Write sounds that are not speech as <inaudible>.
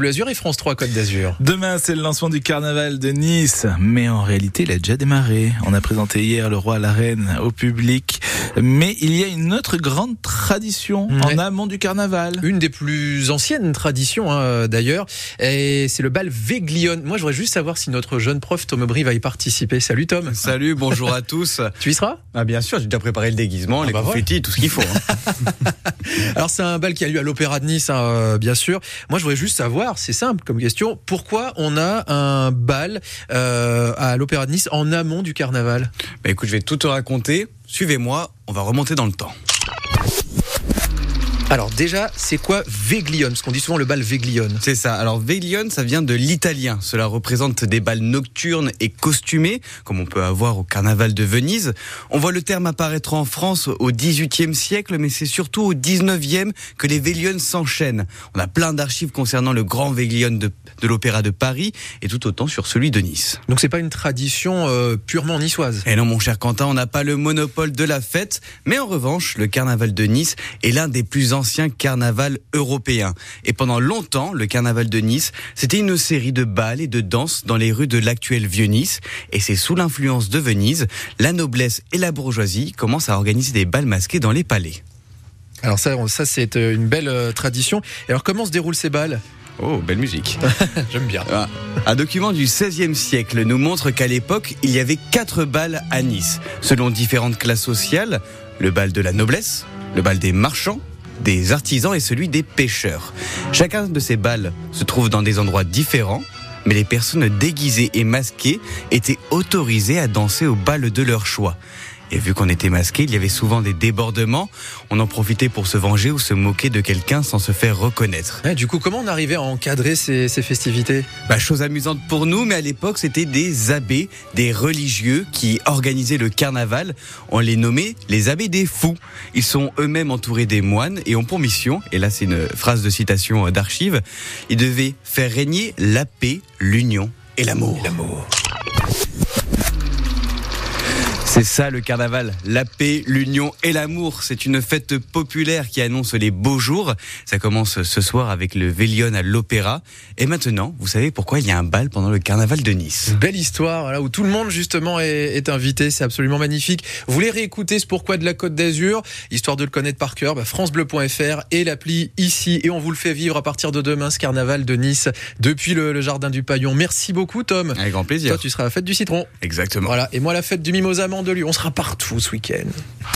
Bleu Azur et France 3 Côte d'Azur. Demain, c'est le lancement du carnaval de Nice. Mais en réalité, il a déjà démarré. On a présenté hier le roi, la reine au public. Mais il y a une autre grande tradition Ouais. en amont du carnaval. Une des plus anciennes traditions hein, d'ailleurs, et c'est le bal Véglione. Moi, je voudrais juste savoir si notre jeune prof Tom Aubry va y participer. Salut Tom. Salut, bonjour à tous. <laughs> Tu y seras? Ah bien sûr, j'ai déjà préparé le déguisement, Ah les bah confettis, tout ce qu'il faut. hein. <laughs> <laughs> Alors c'est un bal qui a lieu à l'Opéra de Nice, hein, euh, bien sûr. Moi, je voudrais juste savoir, c'est simple comme question, pourquoi on a un bal euh, à l'Opéra de Nice en amont du carnaval? Bah écoute, je vais tout te raconter. Suivez-moi, on va remonter dans le temps. Alors déjà, c'est quoi Véglione Parce qu'on dit souvent le bal Véglione. C'est ça. Alors Veglione, ça vient de l'italien. Cela représente des balles nocturnes et costumées, comme on peut avoir au carnaval de Venise. On voit le terme apparaître en France au XVIIIe siècle, mais c'est surtout au XIXe que les Végliones s'enchaînent. On a plein d'archives concernant le grand Véglione de, de l'Opéra de Paris et tout autant sur celui de Nice. Donc c'est pas une tradition euh, purement niçoise. Et non, mon cher Quentin, on n'a pas le monopole de la fête, mais en revanche, le carnaval de Nice est l'un des plus anciens carnavals européens. Et pendant longtemps, le carnaval de Nice, c'était une série de bals et de danses dans les rues de l'actuel Vieux-Nice. Et c'est sous l'influence de Venise, la noblesse et la bourgeoisie commencent à organiser des bals masqués dans les palais. Alors ça, ça c'est euh, une belle euh, tradition. Et alors comment se déroulent ces bals? Oh, belle musique. <laughs> J'aime bien. Ah, Un document du XVIe siècle nous montre qu'à l'époque, il y avait quatre bals à Nice, selon différentes classes sociales. Le bal de la noblesse, le bal des marchands, des artisans et celui des pêcheurs. Chacun de ces bals se trouve dans des endroits différents, mais les personnes déguisées et masquées étaient autorisées à danser au bal de leur choix. Et vu qu'on était masqué, il y avait souvent des débordements. On en profitait pour se venger ou se moquer de quelqu'un sans se faire reconnaître. Ouais, du coup, comment on arrivait à encadrer ces, ces festivités? Bah, chose amusante pour nous, mais à l'époque, c'était des abbés, des religieux qui organisaient le carnaval. On les nommait les abbés des fous. Ils sont eux-mêmes entourés des moines et ont pour mission, et là c'est une phrase de citation euh, d'archives, ils devaient faire régner la paix, l'union et l'amour. L'amour. C'est ça le carnaval, la paix, l'union et l'amour. C'est une fête populaire qui annonce les beaux jours. Ça commence ce soir avec le Vélion à l'Opéra. Et maintenant, vous savez pourquoi il y a un bal pendant le carnaval de Nice? Belle histoire là où tout le monde justement est, est invité, c'est absolument magnifique. Vous voulez réécouter ce pourquoi de la Côte d'Azur, histoire de le connaître par cœur, bah, francebleu.fr et l'appli ici et on vous le fait vivre à partir de demain ce carnaval de Nice depuis le, le jardin du Paillon. Merci beaucoup Tom. Avec grand plaisir. Toi tu seras à la fête du citron. Exactement. Voilà et moi la fête du mimosa On sera partout ce week-end.